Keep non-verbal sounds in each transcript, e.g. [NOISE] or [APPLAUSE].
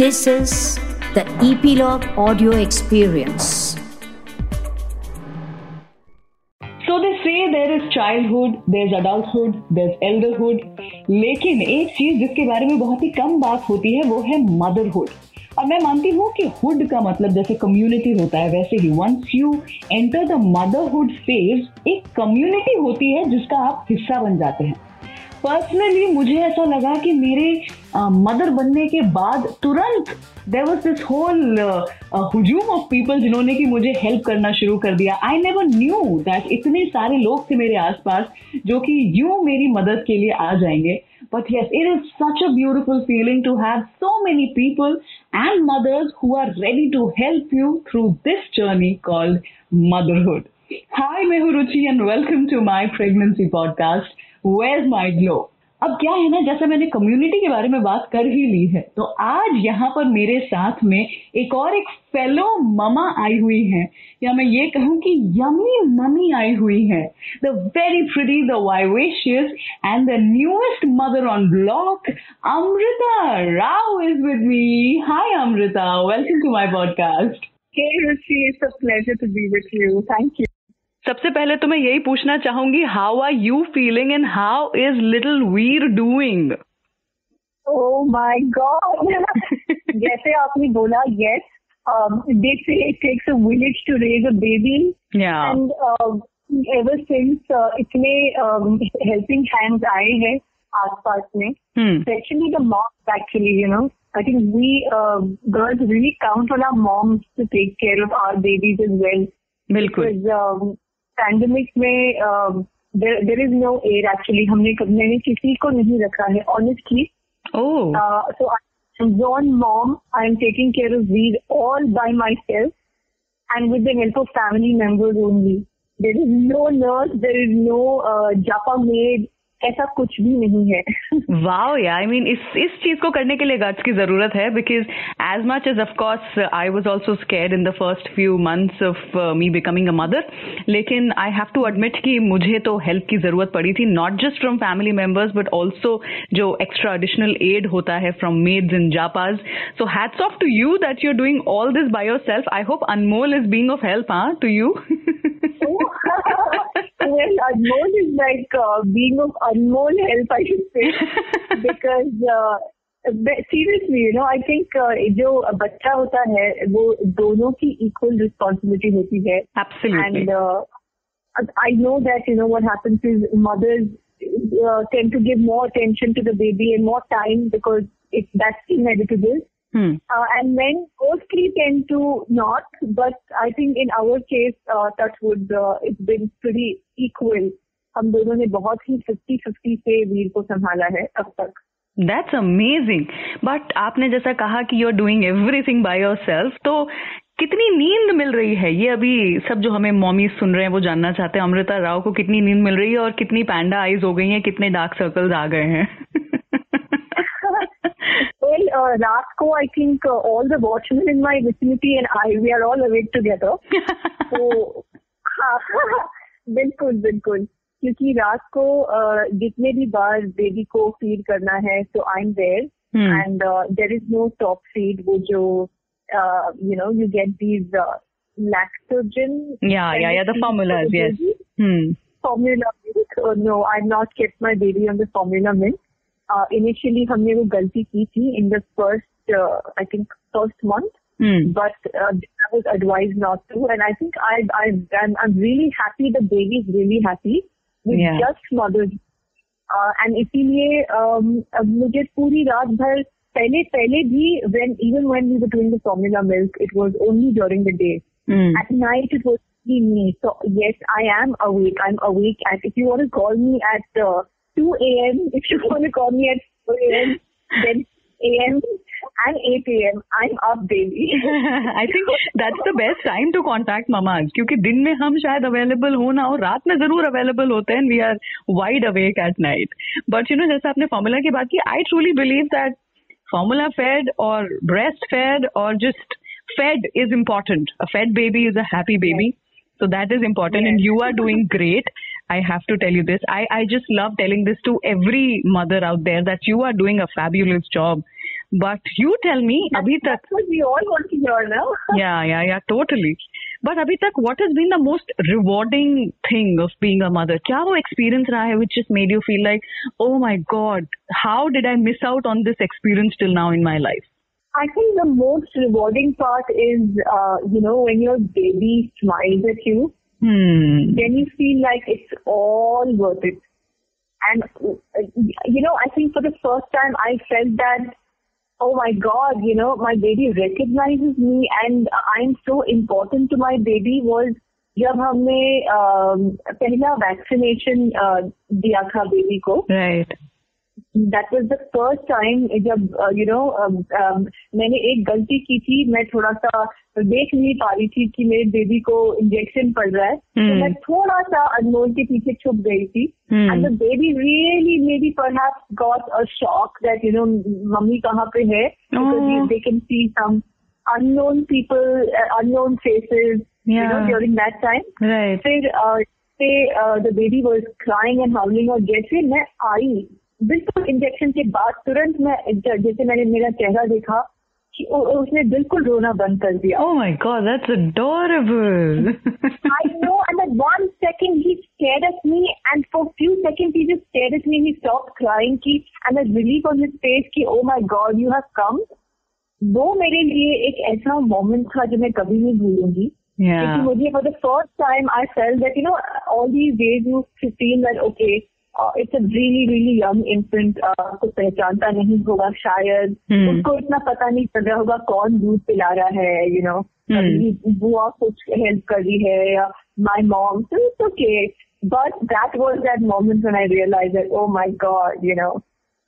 This is the Epilogue Audio Experience. So they say there is childhood, there's adulthood, there's elderhood. लेकिन एक चीज़ जिसके बारे में बहुत ही कम बात होती है वो है मदरहुड और मैं मानती हूँ कि हुड का मतलब जैसे कम्युनिटी होता है वैसे ही once you enter the motherhood phase एक कम्युनिटी होती है जिसका आप हिस्सा बन जाते हैं पर्सनली मुझे ऐसा लगा कि मेरे मदर बनने के बाद तुरंत देर वॉज़ दिस होल हजूम ऑफ़ पीपल जिन्होंने कि मुझे हेल्प करना शुरू कर दिया। आई नेवर न्यू दैट इतने सारे लोग थे मेरे आसपास जो कि यू मेरी मदद के लिए आ जाएँगे। But yes it is such a beautiful feeling to have so many people and mothers who are ready to help you through this journey called motherhood hi Mayhew Ruchi and welcome to my pregnancy podcast where my glow अब क्या है ना जैसे मैंने community के बारे में बात कर ही ली है तो आज यहाँ पर मेरे साथ में एक और एक फेलो ममा आई हुई है। या मैं ये कहूँ कि यमी ममी आई हुई है। The very pretty the vivacious and the newest mother on block Amrita Rao is with me hi Amrita welcome to my podcast Hey Ruchi, it's a pleasure to be with you. Thank you. सबसे पहले तो मैं यही पूछना चाहूँगी how are you feeling and how is little Veer doing oh my god जैसे आपने बोला yes this it takes a village to raise a baby and ever since इतने हेल्पिंग हैंड्स आए हैं आसपास में specially the moms actually you know I think we girls really count on our moms to take care of our babies as well बिल्कुल। because um, pandemic में um, there there is no aid actually हमने कब- मैंने किसी को नहीं रखा है honestly oh uh, so I'm one mom I am taking care of these all by myself and with the help of family members only there is no nurse there is no uh, japa maid ऐसा कुछ भी नहीं है। Wow yeah I mean इस इस चीज़ को करने के लिए गट्स की ज़रूरत है because as much as of course I was also scared in the first few months of me becoming a mother लेकिन आई हैव टू एडमिट कि मुझे तो हेल्प की ज़रूरत पड़ी थी not just from family members but also जो extra additional aid होता है from maids in japas so hats off to you that you are doing all this by yourself I hope Anmol is being of help हाँ to you well, Anmol is like uh, being of Anmol help, I should say, because uh, but seriously, you know, I think uh, जो बच्चा होता है वो दोनों की equal responsibility होती है. Absolutely And uh, I know that, you know, what happens is mothers uh, tend to give more attention to the baby and more time because hmm Uh, and men mostly tend to not, but I think in our case, uh, Touchwood, uh, it's been pretty equal. हम दोनों ने बहुत ही 50-50 से वीर को संभाला है अब तक। दैट्स अमेजिंग बट आपने जैसा कहा कि you are doing everything by yourself तो कितनी नींद मिल रही है? ये अभी सब जो हमें मॉमी सुन रहे हैं वो जानना चाहते हैं अमृता राव को कितनी नींद मिल रही है और कितनी पैंडा आईज हो गई हैं कितने डार्क सर्कल्स आ गए हैं? [LAUGHS] uh, रात को I think uh, all the watchmen in my vicinity and I we are all awake together [LAUGHS] तो हाँ [LAUGHS] बिल्कुल बिल्कुल क्योंकि रात को uh, जितने भी बार बेबी को फीड करना है तो आई am there Hmm. and uh, there is no top feed वो जो uh, you know you get these uh, lactogen yeah yeah yeah the formulas yes hmm formula milk uh, no I've not kept my baby on the formula milk uh, initially हमने वो गलती की थी in the first uh, I think first month hmm but uh, I was advised not to and I think I I I'm, I'm really happy the baby is really happy with Yeah. just mother's uh, and इसीलिए um, अब मुझे पूरी रात भर पहले पहले भी when even when we were doing the formula milk it was only during the day hmm at night it was only me so yes I am awake I'm awake and if you want to call me at uh, 2 a.m. if you want to call me at 4 a.m. then a.m. and 8 a.m. I'm up baby [LAUGHS] I think that's the best time to contact mama's क्योंकि दिन में हम शायद available हो ना हो रात में जरूर अवेलेबल होते हैं we are wide awake at night but you no जैसे आपने फॉर्मूला की बात की I truly believe that formula fade और ब्रेस्ट फेड और just fed is important a fade baby is a happy baby So that is important and you are doing great. I have to tell you this. I, I just love telling this to every mother out there that you are doing a fabulous job. But you tell me, that's, abhi that's what we all want to hear now. [LAUGHS] yeah, yeah, yeah, totally. But abhi what has been the most rewarding thing of being a mother? Kya wo experience raha hai which just made you feel like, oh my god, how did I miss out on this experience till now in my life? I think the most rewarding part is, uh, you know, when your baby smiles at you Hmm. then you feel like it's all worth it. And, uh, you know, I think for the first time I felt that, oh my God, you know, my baby recognizes me and I'm so important to my baby was जब हमने um, पहला vaccination दिया था baby को Right. That was the first time जब you know मैंने एक गलती की थी मैं थोड़ा सा देख नहीं पा रही थी कि मेरे बेबी को इंजेक्शन पड़ रहा है तो Hmm. मैं थोड़ा सा अनमोल के पीछे छुप गई थी Hmm. And the baby really maybe perhaps got a shock that you know mummy कहाँ पे है Oh. Because they can see some unknown people uh, unknown faces you know Yeah. during that time Right. फिर uh, से the baby was crying and howling और जैसे मैं आई बिल्कुल injection के बाद तुरंत मैं जैसे मैंने मेरा चेहरा देखा उसने बिल्कुल रोना बंद कर दिया। ओह my god that's adorable I know and at one second he stared at me and for few second he just stared at me he stop crying की and I relief on his face की ओह my god you have come वो मेरे लिए एक ऐसा moment था जो मैं कभी नहीं भूलूँगी। क्योंकि मुझे for the first time I sell that you know all these days you fifteen that okay it's a really really young infant कुछ पहचानता नहीं होगा शायद Hmm. उसको इतना पता नहीं चल रहा होगा कौन दूध पिला रहा है यू नो कभी बुआ कुछ हेल्प कर रही है या my mom so it's okay but that was that moment when I realized that oh my god you know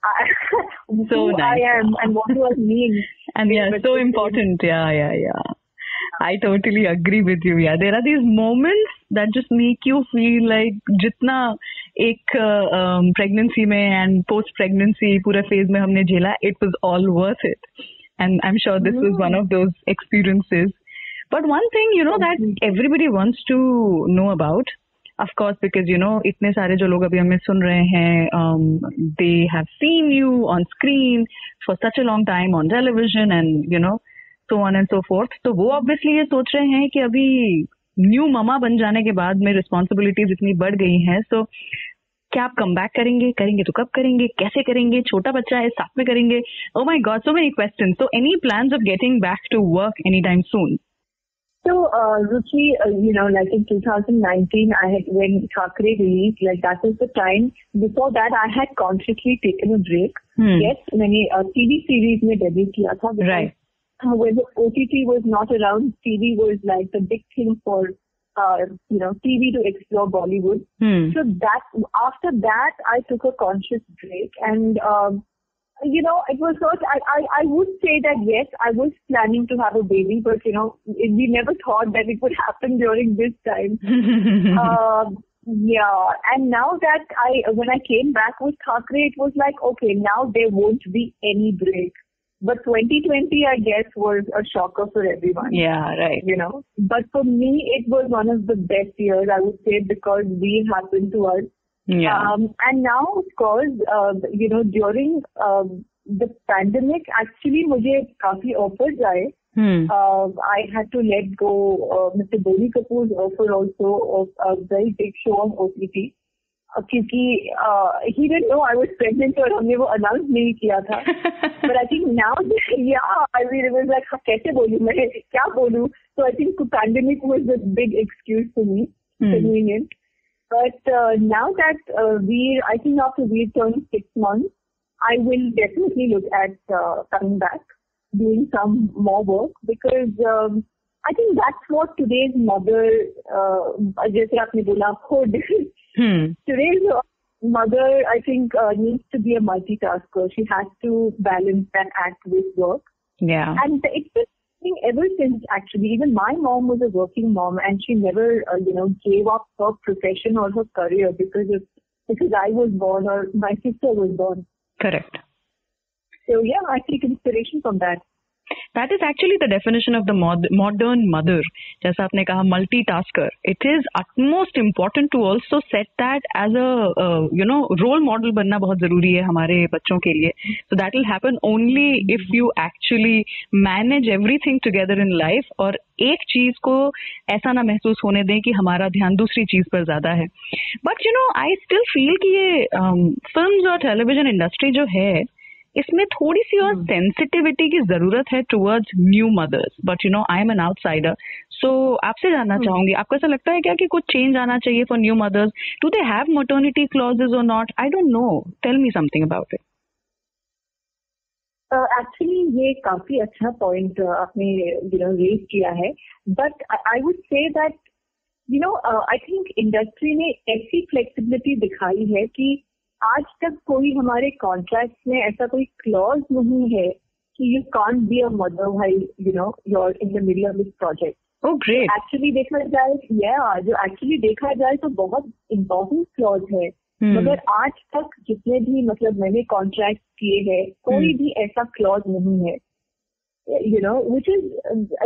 I, [LAUGHS] So who I nice. am and what do I mean And yeah, But so it's- important. Yeah, yeah, yeah. I totally agree with you. Yeah, there are these moments that just make you feel like जितना एक pregnancy में and post pregnancy पूरे phase में हमने झेला it was all worth it. And I'm sure this was one of those experiences. But one thing, you know, that everybody wants to know about, of course, because you know, इतने सारे जो लोग अभी हमें सुन रहे हैं, um, they have seen you on screen for such a long time on television and you so on and so forth. तो वो obviously ये सोच रहे हैं कि अभी न्यू ममा बन जाने के बाद में रिस्पॉन्सिबिलिटीज इतनी बढ़ गई हैं सो क्या आप कम बैक करेंगे करेंगे तो कब करेंगे कैसे करेंगे छोटा बच्चा है साथ में करेंगे ओ my god so many question so any plans of getting back to work any time soon So, uh, Ruchi, uh, you know, like in 2019, I had, when Thakre released, like that was the time. Before that, I had consciously taken a break. Hmm. Yes, मैंने uh, TV series में debut किया था. Right. When the OTT was not around, TV was like the big thing for, uh, you know, TV to explore Bollywood. Hmm. So that after that, I took a conscious break, and um, you know, it was not. I, I I would say that yes, I was planning to have a baby, but you know, we never thought that it would [LAUGHS] happen during this time. [LAUGHS] um, yeah, and now that I when I came back with Thackeray, it was like okay, now there won't be any break. But 2020, I guess, was a shocker for everyone. Yeah, right. You know, but for me, it was one of the best years, I would say, because we happened to us. Yeah. Um, and now, of course, uh, you know, during uh, the pandemic, actually, मुझे काफी offers आए. Hmm. Uh, I had to let go uh, Mr. Boney Kapoor's offer also of a very big show on OTT. Uh, क्योंकि uh, he didn't know I was pregnant और हमने वो announce नहीं किया था. but I think now, yeah, I mean, it was like, हाँ, कैसे बोलूँ मैं, क्या बोलूँ? So I think the pandemic was a big excuse for me, Hmm. convenient. But uh, now that uh, we, I think after we turned six months, I will definitely look at uh, coming back, doing some more work because um, I think that's what today's mother, uh, जैसे आपने बोला, खुद Hmm. today's mother, I think, uh, needs to be a multitasker. She has to balance and act with work. Yeah. And it's been ever since, actually. Even my mom was a working mom, and she never, uh, you know, gave up her profession or her career because of because I was born or my sister was born. Correct. So yeah, I take inspiration from that. That is actually the definition of the modern mother जैसा आपने कहा multi tasker it is utmost important to also set that as a you know role model बनना बहुत ज़रूरी है हमारे बच्चों के लिए. So that will happen only if you actually manage everything together in life और एक चीज़ को ऐसा ना महसूस होने दें कि हमारा ध्यान दूसरी चीज़ पर ज़्यादा है. But you know I still feel कि ये फ़िल्म um, और टेलीविज़न इंडस्ट्री जो है इसमें थोड़ी सी और सेंसिटिविटी की ज़रूरत है towards new mothers but you know I am an outsider so आपसे जानना hmm. चाहूँगी आपको ऐसा लगता है क्या कि कुछ चेंज आना चाहिए for new mothers do they have maternity clauses और not I don't know tell me something about it actually uh, ये काफ़ी अच्छा पॉइंट uh, आपने यू नो रेज किया है. But I would say that you know I think industry ने ऐसी flexibility दिखाई है कि आज तक कोई हमारे कॉन्ट्रैक्ट में ऐसा कोई क्लॉज नहीं है कि you can't be a mother भाई you know your in the middle of this project actually देखा जाए या जो एक्चुअली देखा जाए तो बहुत इम्पोर्टेंट क्लॉज है। Hmm. मगर आज तक जितने भी मतलब मैंने कॉन्ट्रैक्ट किए हैं कोई hmm. भी ऐसा क्लॉज नहीं है। You you know which is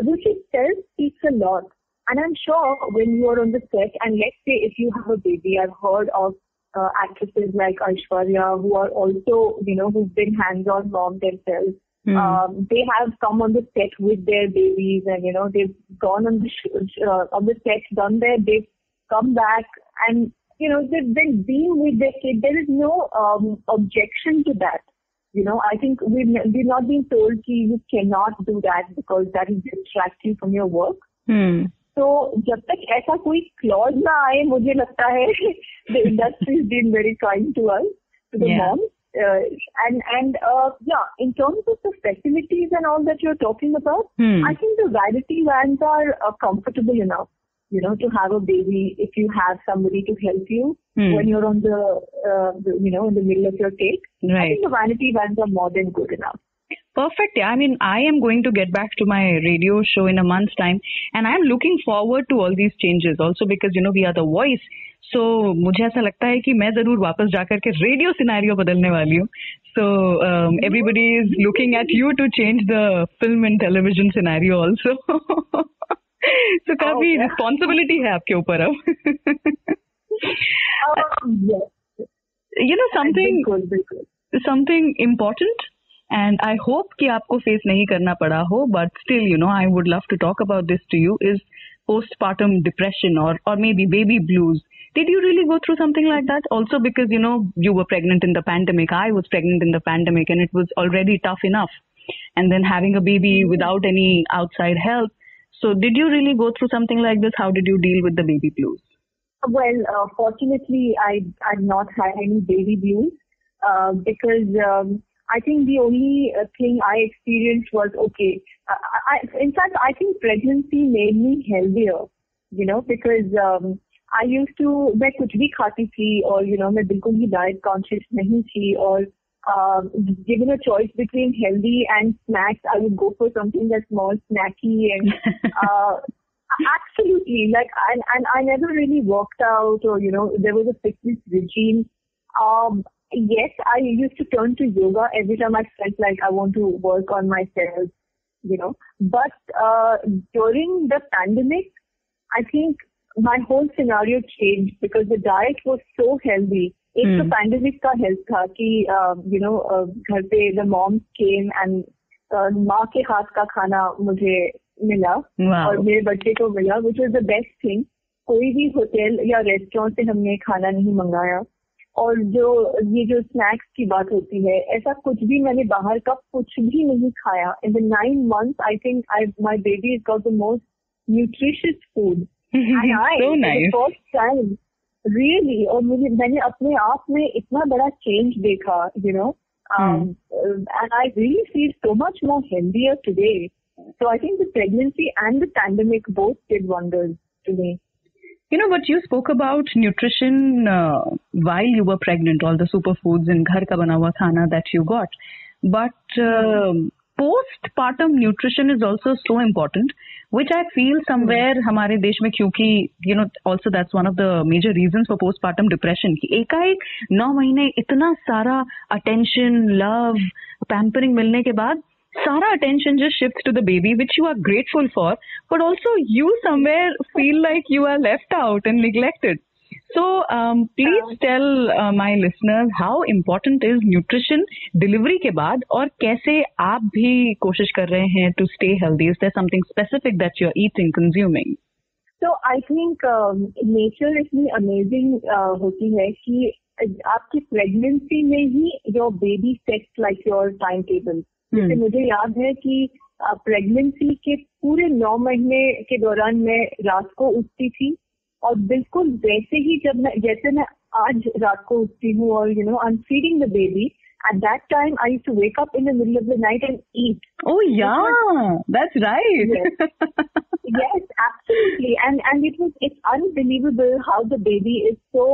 which itself speaks a lot. And i'm sure when you are on the set and let's say if you have a baby i've heard of uh, actresses like Aishwarya who are also, you know, who've been hands-on mom themselves. Mm. Um, they have come on the set with their babies, and you know they've gone on the sh- uh, on the set, done their, they've come back, and you know they've been being with their kid. There is no um, objection to that. You know, I think we've we've not been told that you cannot do that because that is distracting from your work. Mm. तो जब तक ऐसा कोई clause ना आए मुझे लगता है the industry is been very kind to us to the mom and and uh, yeah, in terms of the facilities and all that you're talking about, hmm. I think the vanity vans are uh, comfortable enough, you know, to have a baby if you have somebody to help you hmm. when you're on the, uh, the, you know, in the middle of your take. Right. I think the vanity vans are more than good enough. Perfect. Yeah. I mean, I am going to get back to my radio show in a month's time, and I'm looking forward to all these changes. Also because you know we are the voice. So मुझे ऐसा लगता है कि मैं जरूर वापस जाकर के रेडियो सिनेरियो बदलने वाली हूँ so everybody is looking at you to change the film and television scenario also so काफी रिस्पॉन्सिबिलिटी है आपके ऊपर अब you know something something important and I hope कि आपको फेस नहीं करना पड़ा हो but still you know I would love to talk about this to you is postpartum depression or or maybe baby blues did you really go through something like that also because you know you were pregnant in the pandemic i was pregnant in the pandemic and it was already tough enough and then having a baby without any outside help so did you really go through something like this how did you deal with the baby blues well uh, fortunately i i've not had any baby blues uh, because um, I think the only uh, thing I experienced was okay. I, I, in fact, I think pregnancy made me healthier, you know, because um, I used to मैं कुछ भी खाती थी और you know मैं बिल्कुल ही diet conscious नहीं थी और uh, given a choice between healthy and snacks, I would go for something that's more snacky and [LAUGHS] uh, absolutely like and, and I never really worked out or you know there was a fitness regime. Um, yes, I used to turn to yoga every time I felt like I want to work on myself, you know. But uh, during the pandemic, I think my whole scenario changed because the diet was so healthy. एक तो pandemic का health था कि you know घर पे the moms came and माँ के हाथ का खाना मुझे मिला और मेरे बच्चे को मिला which is the best thing कोई भी होटल या रेस्टोरेंट से हमने खाना नहीं मंगाया और जो ये जो स्नैक्स की बात होती है ऐसा कुछ भी मैंने बाहर का कुछ भी नहीं खाया. In the nine month I think I my baby is got the most nutritious food first time really और मुझे मैंने अपने आप में इतना बड़ा चेंज देखा you know and I really feel so much more healthier today so I think the pregnancy and the pandemic both did wonders to me you know but you spoke about nutrition while you were pregnant all the super foods in घर का बना हुआ खाना that you got but postpartum nutrition is also so important which I feel somewhere हमारे देश में क्योंकि you know also that's one of the major reason for postpartum depression की एकाएक नौ महीने इतना सारा अटेंशन लव पैम्परिंग मिलने के बाद सारा attention just shifts to the baby, which you are grateful for, but also you somewhere feel like you are left out and neglected. So, um, please tell uh, my listeners how important is nutrition delivery के बाद और कैसे आप भी कोशिश कर रहे हैं to stay healthy? Is there something specific that you're eating, consuming? So I think um, nature इतनी amazing uh, होती है कि आपकी प्रेगनेंसी में ही your baby sets like your time table जैसे मुझे याद है कि प्रेगनेंसी के पूरे नौ महीने के दौरान मैं रात को उठती थी और बिल्कुल वैसे ही जब मैं जैसे मैं आज रात को उठती हूँ और you know I am feeding the baby at that time I you to wake up in the middle of the night and eat oh that's right yes absolutely and and it was it's unbelievable how the baby is so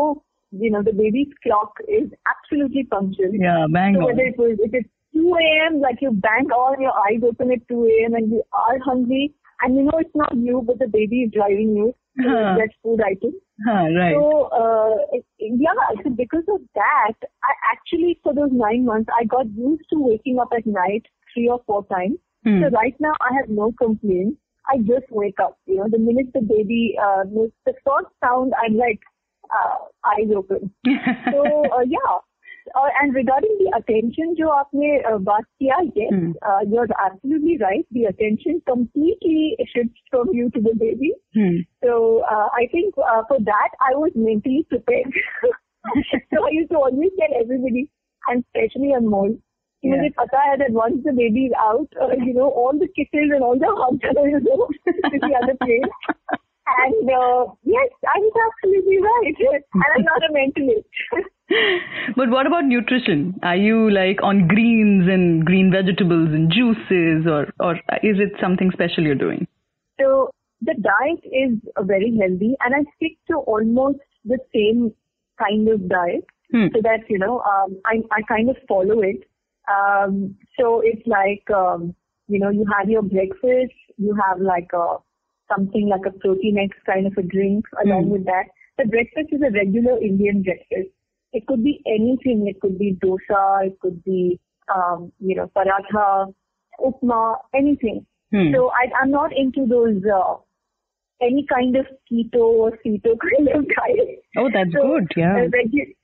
you know the baby's clock is absolutely punctual it is 2 a.m. like you bang on your eyes open at 2 a.m. and you are hungry and you know it's not you but the baby is driving you Huh. that food item. Huh, right. So uh, yeah, so because of that, I actually for those nine months I got used to waking up at night three or four times. Hmm. So right now I have no complaints. I just wake up. You know, the minute the baby uh, makes the first sound, I'm like uh, eyes open. [LAUGHS] So uh, yeah. Uh, and regarding the attention जो आपने uh, बात किया, yes, Hmm. uh, you're absolutely right. The attention completely shifts from you to the baby. Hmm. So uh, I think uh, for that I was mentally prepared. so I used to always tell everybody, and especially Anmol, कि Yeah. मुझे पता है that once the baby is out, uh, you know, all the kisses and all the hugs are going to go to the other place. And uh, yes, I was absolutely right. And I'm not a mentalist. [LAUGHS] but what about nutrition? Are you like on greens and green vegetables and juices, or or is it something special you're doing? So the diet is very healthy, and I stick to almost the same kind of diet. Hmm. So that you know, um, I I kind of follow it. Um, so it's like um, you know, you have your breakfast, you have like a something like a Protinex kind of a drink along Hmm. with that. The breakfast is a regular Indian breakfast. It could be anything. It could be dosa. It could be um, you know paratha, upma, anything. Hmm. So I, I'm not into those uh, any kind of keto or keto [LAUGHS] kind of diet. oh, that's So, good. Yeah. regu-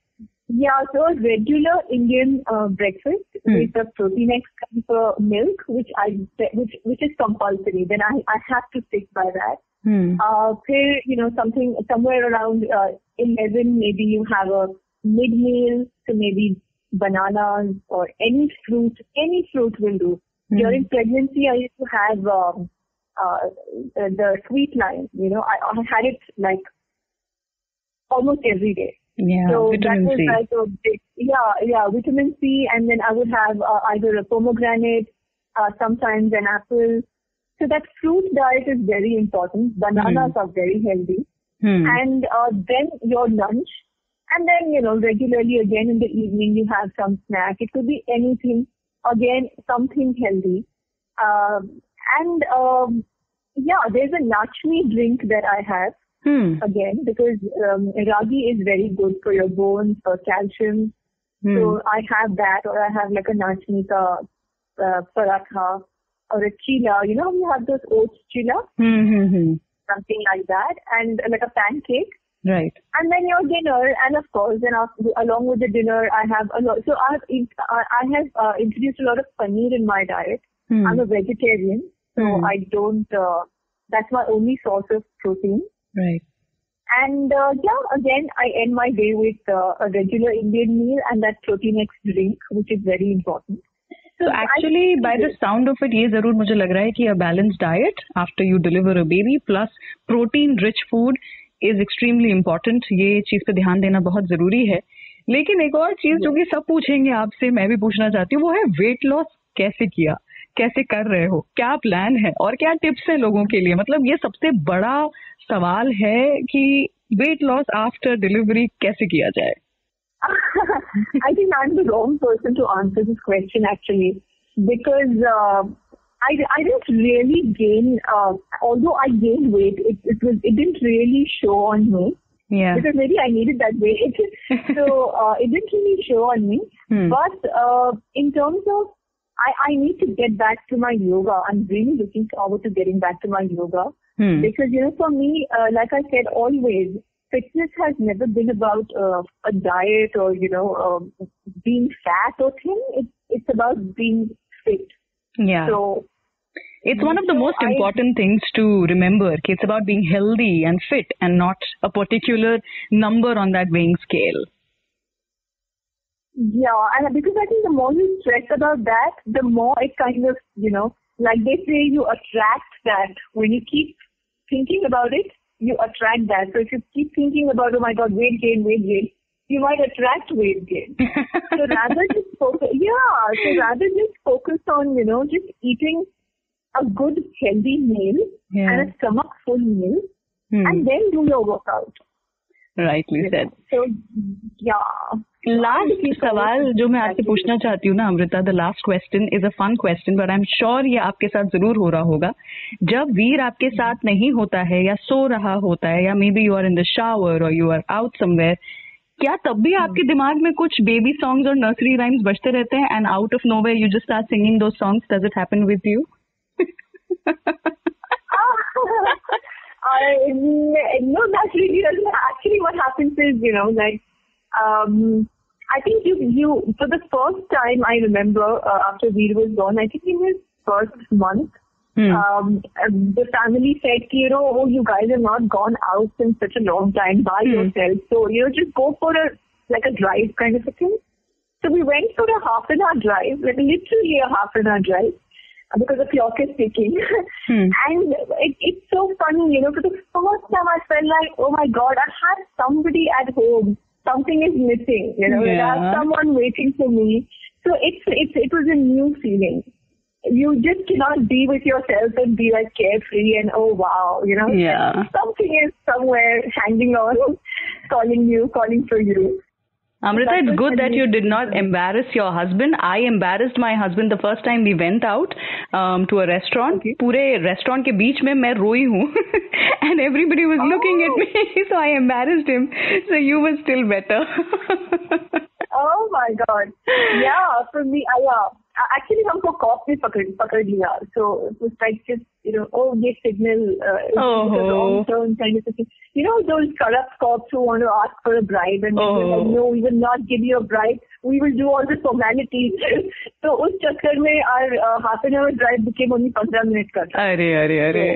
yeah, so a regular Indian uh, breakfast Hmm. with a Protinex kind of uh, milk, which I which which is compulsory. Then I I have to stick by that. Hmm. Uh, फिर you know something somewhere around uh, 11 maybe you have a mid meal so maybe bananas or any fruit any fruit will do Hmm. during pregnancy I used to have um, uh, the, the sweet lime you know I, I had it like almost every day Yeah. so vitamin that was C. like a big, yeah, yeah, vitamin C, and then I would have uh, either a pomegranate, uh, sometimes an apple. So that fruit diet is very important. Bananas are very healthy, Hmm. and uh, then your lunch, and then you know regularly again in the evening you have some snack. It could be anything. Again, something healthy, um, and um, yeah, there's a Lakshmi drink that I have Hmm. again because um, ragi is very good for your bones, for calcium. Hmm. So I have that, or I have like a nachnika uh, paratha or a chila. You know, you have those oats chila, Hmm. Hmm. hmm. something like that, and uh, like a pancake. Right. And then your dinner, and of course, then along with the dinner, I have a lot. So I have I have uh, introduced a lot of paneer in my diet. Hmm. I'm a vegetarian, so hmm. I don't. Uh, that's my only source of protein. Right. And uh, yeah, again, I end my day with uh, a regular Indian meal and that Protinex drink, which is very important. So actually by the sound of it ये it. मुझे लग रहा है कि a balance diet after you deliver a baby plus protein rich food is extremely important. ये चीज़ पे ध्यान देना बहुत ज़रूरी है। लेकिन एक और चीज़ जो कि सब पूछेंगे आपसे मैं भी पूछना चाहती हूँ वो है वेट लॉस कैसे किया? कैसे कर रहे हो? क्या प्लान है? और क्या टिप्स है लोगों के लिए? मतलब ये सबसे बड़ा सवाल है कि वेट लॉस आफ्टर डिलीवरी कैसे किया जाए? [LAUGHS] I think I'm the wrong person to answer this question actually because uh, I, I didn't really gain, uh, although I gained weight, it, it was it didn't really show on me Yeah. because maybe I needed that weight. [LAUGHS] so uh, it didn't really show on me. Hmm. But uh, in terms of I, I need to get back to my yoga. I'm really looking forward to getting back to my yoga Hmm. because you know, for me, uh, like I said, always fitness has never been about uh, a diet or you know um, being fat or thin. It's it's about being fit. Yeah. So It's one of the So most I- important things to remember. It's about being healthy and fit and not a particular number on that weighing scale. Yeah, and because I think the more you stress about that, the more it kind of, you know, like they say, you attract that. When you keep thinking about it, you attract that. So if you keep thinking about, oh my God, weight gain, weight gain, you might attract weight gain. so rather just focus, yeah, so rather just focus on, you know, just eating a good healthy meal Yeah. and a stomach full meal Hmm. and then do your workout. Rightly said. So, yeah. Last सवाल जो मैं आपसे पूछना चाहती हूँ ना Amrita the last question is a fun question but I am sure ये आपके साथ ज़रूर हो रहा होगा जब वीर आपके साथ नहीं होता है या सो रहा होता है या maybe you are in the shower और यू आर आउट समवेयर क्या तब भी आपके दिमाग में कुछ बेबी सॉन्ग्स और नर्सरी राइम्स बजते रहते हैं and out of no you just are singing दो songs does it happen with you I no, that really doesn't. Actually, what happens is, you know, like, um, I think you, you, for the first time, I remember uh, after Veer was born, I think in his first month, Hmm. um, the family said, you know, oh, you guys have not gone out in such a long time by Hmm. yourself, so you know, just go for a like a drive kind of a thing. So we went for a half an hour drive, like literally a half an hour drive, because the clock is ticking. [LAUGHS] Hmm. and it, it's so funny, you know, for the first time I felt like, oh my god, I have somebody at home. Something is missing, you know, Yeah. I have someone waiting for me. So it's, it's, it was a new feeling You just cannot be with yourself and be like carefree and oh wow, you know, Yeah. something is somewhere hanging on, [LAUGHS] calling you, calling for you. Amrita, That it's was good a that new you did not embarrass your husband. I embarrassed my husband the first time we went out um, to a restaurant. पूरे restaurant के बीच में मैं रोई हूँ and everybody was looking at me, [LAUGHS] so I embarrassed him. So you were still better. [LAUGHS] Oh my god. Yeah, for me, I, yeah. Uh, Actually, हमको cop भी पकड़ पकड़ लिया. So it was like just you know, oh, ये signal uh, is Oh. the wrong turn kind of a thing. You know those corrupt cops who want to ask for a bribe and they Oh. say like, no, we will not give you a bribe. We will do all the formalities. so उस चक्कर में our uh, half an hour drive became only 15 minutes का. अरे अरे अरे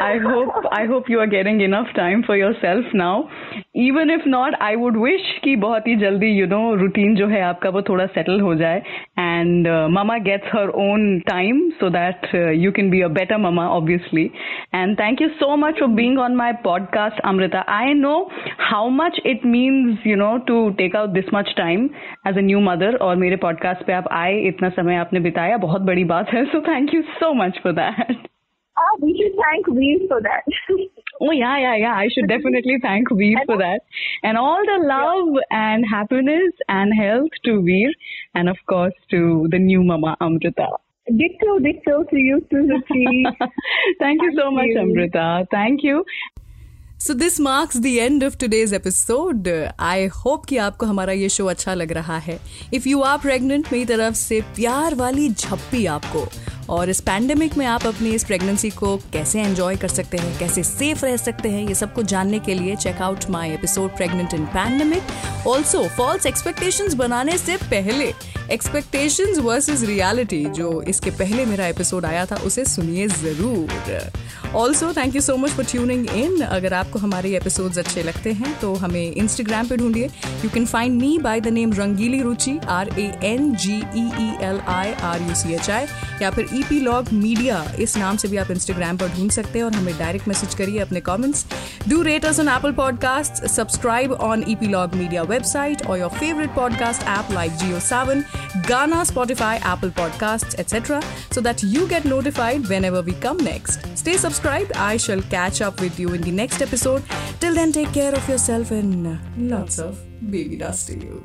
I hope I hope you are getting enough time for yourself now. Even if not, I would wish कि बहुत ही जल्दी you know routine जो है आपका वो थोड़ा settle हो जाए and uh, mama gets her own time so that uh, you can be a better mama obviously. And thank you so much for being on my podcast, Amrita. I know how much it means you know to take out this much time as a new mother और मेरे podcast पे आप आए इतना समय आपने बिताया बहुत बड़ी बात है so thank you so much for that. Ah, we should thank Veer for that. Oh yeah, yeah, yeah. I should definitely thank Veer for that. And all the love and happiness and health to Veer and of course to the new mama Amrita. ditto, ditto to you too, Ruchi. [LAUGHS] Thank you so Thank much you. Amrita. Thank you. So this marks the end of today's episode I hope कि आपको हमारा ये show अच्छा लग रहा है if you are pregnant मेरी तरफ से प्यार वाली झप्पी आपको और इस पैंडेमिक में आप अपनी इस प्रेगनेंसी को कैसे एंजॉय कर सकते हैं, कैसे सेफ़ रह सकते हैं, ये सब कुछ जानने के लिए check out my episode pregnant in pandemic also false expectations बनाने से पहले एक्सपेक्टेशंस वर्सेस रियलिटी जो इसके पहले मेरा एपिसोड आया था, उसे सुनिए ज़रूर। Also thank you so much for tuning in अगर आपको हमारे एपिसोड्स अच्छे लगते हैं तो हमें इंस्टाग्राम पे ढूंढिए। You can find me by the name Rangeli Ruchi R A N G E L I R U C H I या फिर ईपी लॉग मीडिया इस नाम से भी आप इंस्टाग्राम पर ढूंढ सकते हैं और हमें डायरेक्ट मैसेज करिए अपने comments do rate on Apple podcast subscribe on Ep Log Media website और your favourite podcast app like JioSaavn Gaana Spotify Apple podcast etcetera so that you get notified whenever we come next stay subscribe I shall catch up with you in the next episode till then take care of yourself and lots of baby dust you